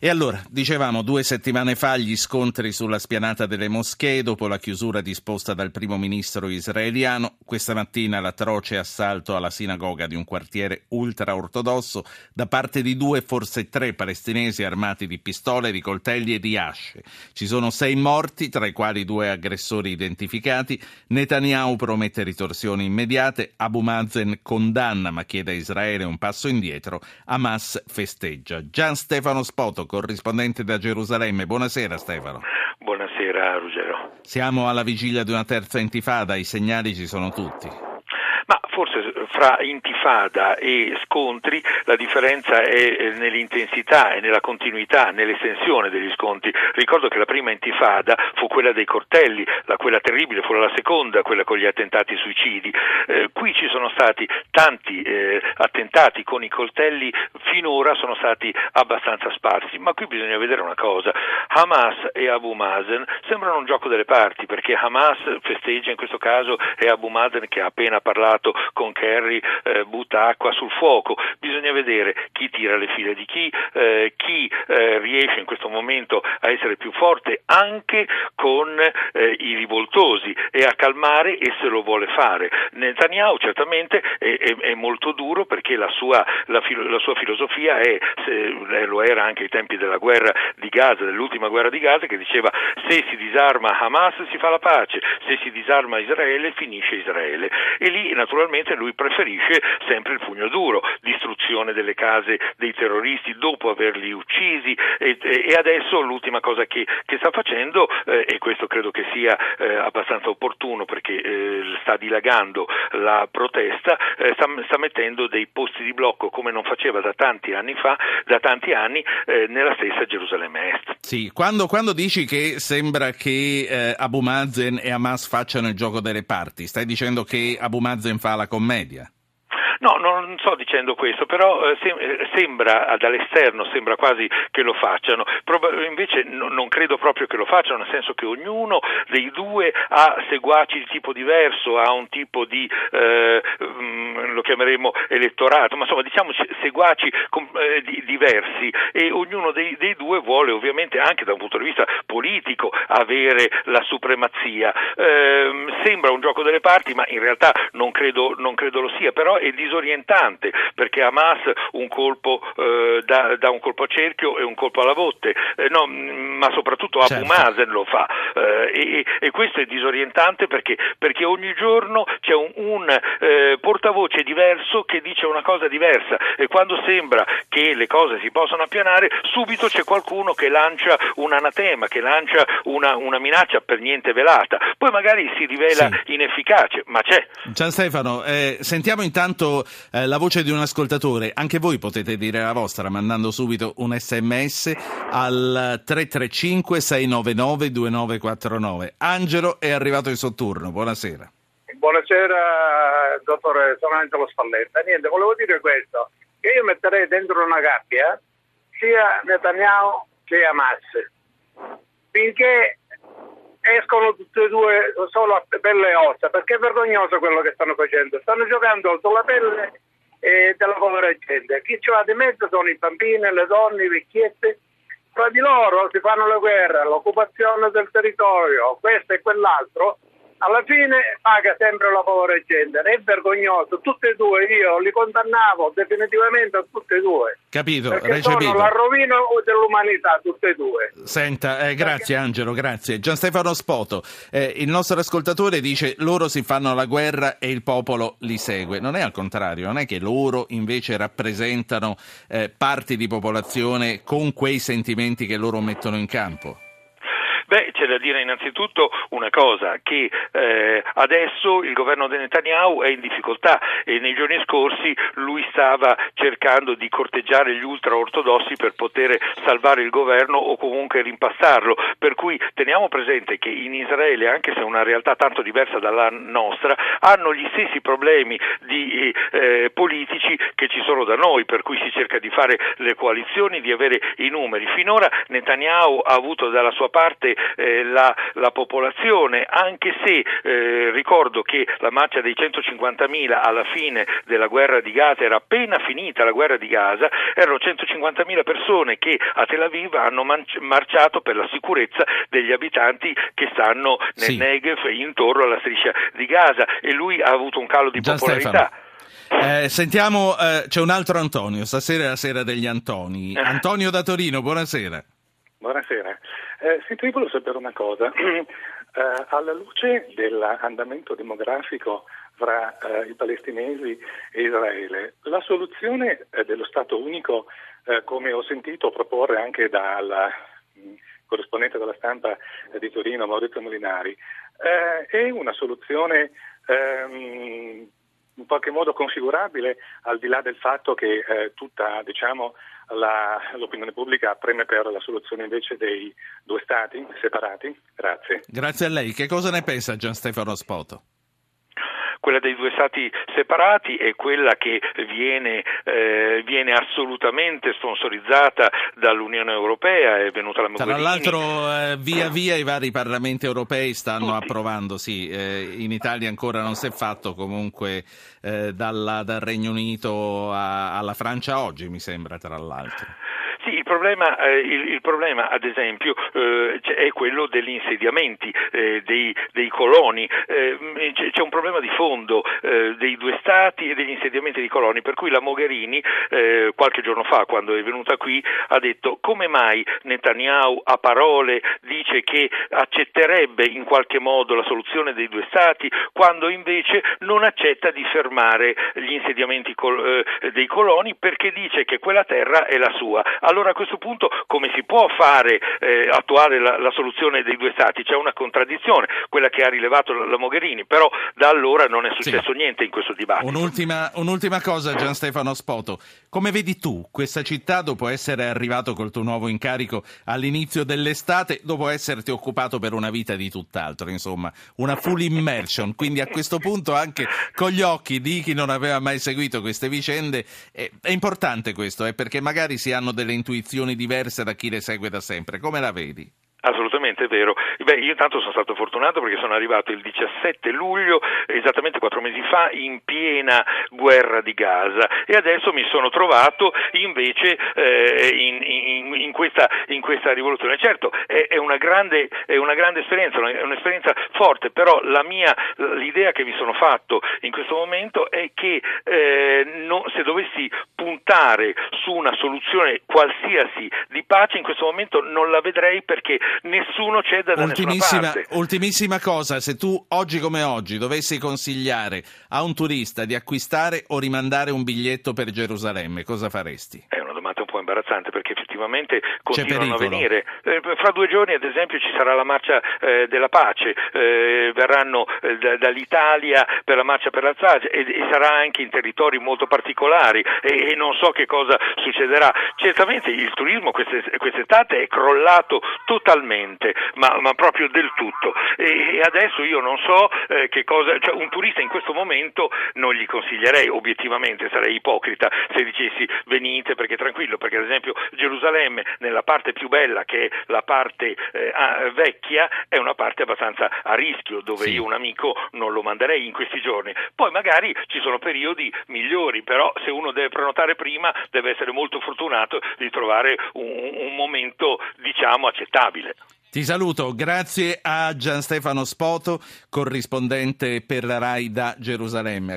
E allora, dicevamo, due settimane fa gli scontri sulla spianata delle moschee dopo la chiusura disposta dal primo ministro israeliano, questa mattina l'atroce assalto alla sinagoga di un quartiere ultra-ortodosso da parte di due, forse tre palestinesi armati di pistole, di coltelli e di asce. Ci sono sei morti, tra i quali due aggressori identificati. Netanyahu promette ritorsioni immediate, Abu Mazen condanna ma chiede a Israele un passo indietro, Hamas festeggia. Gian Stefano Spoto corrispondente da Gerusalemme. Buonasera Stefano. Buonasera Ruggero. Siamo alla vigilia di una terza intifada, i segnali ci sono tutti forse fra intifada e scontri la differenza è eh, nell'intensità e nella continuità, nell'estensione degli scontri. Ricordo che la prima intifada fu quella dei cortelli, la, quella terribile fu la seconda, quella con gli attentati suicidi. Eh, qui ci sono stati tanti eh, attentati con i coltelli, finora sono stati abbastanza sparsi, ma qui bisogna vedere una cosa. Hamas e Abu Mazen sembrano un gioco delle parti perché Hamas festeggia in questo caso e Abu Mazen che ha appena parlato con Kerry eh, butta acqua sul fuoco, bisogna vedere chi tira le file di chi, eh, chi eh, riesce in questo momento a essere più forte anche con eh, i rivoltosi e a calmare e se lo vuole fare. Netanyahu certamente è, è, è molto duro perché la sua, la, la sua filosofia è, se, lo era anche ai tempi della guerra di Gaza, dell'ultima guerra di Gaza, che diceva se si disarma Hamas si fa la pace, se si disarma Israele finisce Israele. E lì naturalmente Ovviamente lui preferisce sempre il pugno duro, distruzione delle case dei terroristi dopo averli uccisi e, e adesso l'ultima cosa che, che sta facendo, eh, e questo credo che sia eh, abbastanza opportuno perché eh, sta dilagando la protesta, eh, sta, sta, mettendo dei posti di blocco come non faceva da tanti anni fa, da tanti anni, eh, nella stessa Gerusalemme Est. Sì, quando, quando dici che sembra che eh, Abu Mazen e Hamas facciano il gioco delle parti, stai dicendo che Abu Mazen fa la commedia. No, non sto dicendo questo, però eh, sem- sembra dall'esterno, sembra quasi che lo facciano, invece no, non credo proprio che lo facciano, nel senso che ognuno dei due ha seguaci di tipo diverso, ha un tipo di, eh, mm, lo chiameremo elettorato, ma insomma diciamo seguaci eh, di- diversi e ognuno dei-, dei, due vuole ovviamente anche da un punto di vista politico avere la supremazia. Ehm, sembra un gioco delle parti, ma in realtà non credo, non credo lo sia, però è di disorientante perché Hamas un colpo, eh, dà, dà, un colpo a cerchio e un colpo alla botte, eh, no, ma soprattutto Abu certo. Mazen lo fa eh, e, e, questo è disorientante perché, perché ogni giorno c'è un, un eh, portavoce diverso che dice una cosa diversa e quando sembra che le cose si possano appianare subito c'è qualcuno che lancia un anatema, che lancia una, una minaccia per niente velata, poi magari si rivela sì. inefficace, ma c'è. Gian Stefano, eh, sentiamo intanto eh, la voce di un ascoltatore. Anche voi potete dire la vostra mandando subito un sms al 335 699 2949. Angelo è arrivato in sotturno. Buonasera. Buonasera, dottore, sono Angelo Spalletta. Niente, volevo dire questo, che io metterei dentro una gabbia sia Netanyahu che Hamas, finché escono tutte e due solo a pelle e ossa, perché è vergognoso quello che stanno facendo. Stanno giocando sulla pelle eh, della povera gente. Chi ci va di mezzo sono i bambini, le donne, i vecchietti. Tra di loro si fanno le guerre, l'occupazione del territorio, questo e quell'altro alla fine paga sempre la povera gente, è vergognoso, tutti e due io li condannavo definitivamente a tutti e due. Capito, perché recepito. sono la rovina dell'umanità tutti e due. Senta, eh, grazie perché... Angelo, grazie. Gian Stefano Spoto, eh, il nostro ascoltatore dice loro si fanno la guerra e il popolo li segue. Non è al contrario, non è che loro invece rappresentano eh, parti di popolazione con quei sentimenti che loro mettono in campo. Beh, c'è da dire innanzitutto una cosa, che eh, adesso il governo di Netanyahu è in difficoltà e nei giorni scorsi lui stava cercando di corteggiare gli ultraortodossi per poter salvare il governo o comunque rimpassarlo, per cui teniamo presente che in Israele, anche se è una realtà tanto diversa dalla nostra, hanno gli stessi problemi di, eh, politici che ci sono da noi, per cui si cerca di fare le coalizioni, di avere i numeri. Finora Netanyahu ha avuto dalla sua parte eh, la, la, popolazione, anche se eh, ricordo che la marcia dei 150.000 alla fine della guerra di Gaza era appena finita la guerra di Gaza, erano 150.000 persone che a Tel Aviv hanno marciato per la sicurezza degli abitanti che stanno nel sì. Negev intorno alla striscia di Gaza e lui ha avuto un calo di Già popolarità. Eh, sentiamo, eh, c'è un altro Antonio, stasera è la sera degli Antoni. Antonio da Torino, buonasera. Buonasera. Eh, senti, io volevo sapere una cosa. Eh, alla luce dell'andamento demografico fra eh, i palestinesi e Israele, la soluzione dello Stato unico, come ho sentito proporre anche dal mm, corrispondente della stampa di Torino, Maurizio Molinari, è una soluzione ehm, in qualche modo configurabile al di là del fatto che eh, tutta diciamo, la, l'opinione pubblica preme per la soluzione invece dei due stati separati? Grazie. Grazie a lei. Che cosa ne pensa Gian Stefano Spoto? Quella dei due stati separati è quella che viene, eh, viene assolutamente sponsorizzata dall'Unione Europea, è venuta la Mogherini. Tra l'altro eh, via via i vari parlamenti europei stanno Tutti. approvando, sì, eh, in Italia ancora non si è fatto, comunque eh, dalla, dal Regno Unito a, alla Francia oggi mi sembra tra l'altro. Sì, problema, eh, il, il problema ad esempio eh, è quello degli insediamenti eh, dei, dei, coloni, eh, c'è un problema di fondo eh, dei due stati e degli insediamenti dei coloni, per cui la Mogherini eh, qualche giorno fa quando è venuta qui ha detto come mai Netanyahu a parole dice che accetterebbe in qualche modo la soluzione dei due stati quando invece non accetta di fermare gli insediamenti col, dei coloni perché dice che quella terra è la sua. Allora, questo punto come si può fare eh, attuare la, la, soluzione dei due stati? C'è una contraddizione, quella che ha rilevato la, la Mogherini, però da allora non è successo sì. niente in questo dibattito. Un'ultima, un'ultima cosa Gian Stefano Spoto, come vedi tu questa città dopo essere arrivato col tuo nuovo incarico all'inizio dell'estate, dopo esserti occupato per una vita di tutt'altro, insomma, una full immersion, quindi a questo punto anche con gli occhi di chi non aveva mai seguito queste vicende, è, è importante questo, eh, perché magari si hanno delle intuizioni intuizioni diverse da chi le segue da sempre. Come la vedi? Assolutamente vero. Beh, io intanto sono stato fortunato perché sono arrivato il 17 luglio, esattamente quattro mesi fa, in piena guerra di Gaza e adesso mi sono trovato invece eh, in, in, in, questa, in, questa, rivoluzione. Certo, è, è, una grande, è, una grande, esperienza, è un'esperienza forte, però mia, l'idea che mi sono fatto in questo momento è che eh, no, se dovessi puntare su una soluzione qualsiasi di pace in questo momento non la vedrei perché nessuno cede da ultimissima, nessuna parte. Ultimissima cosa, se tu oggi come oggi dovessi consigliare a un turista di acquistare o rimandare un biglietto per Gerusalemme, cosa faresti? È un po' imbarazzante perché effettivamente continuano a venire. Eh, fra due giorni ad esempio ci sarà la marcia eh, della pace, eh, verranno eh, d- dall'Italia per la marcia per l'Alsace e, e sarà anche in territori molto particolari e, e, non so che cosa succederà. Certamente il turismo quest'est- quest'estate è crollato totalmente, ma, ma proprio del tutto e, e, adesso io non so eh, che cosa, cioè un turista in questo momento non gli consiglierei obiettivamente, sarei ipocrita se dicessi venite perché tranquillo, perché ad esempio Gerusalemme nella parte più bella che è la parte eh, vecchia è una parte abbastanza a rischio dove sì. io un amico non lo manderei in questi giorni. Poi magari ci sono periodi migliori, però se uno deve prenotare prima deve essere molto fortunato di trovare un, un momento diciamo accettabile. Ti saluto, grazie a Gian Stefano Spoto, corrispondente per la RAI da Gerusalemme.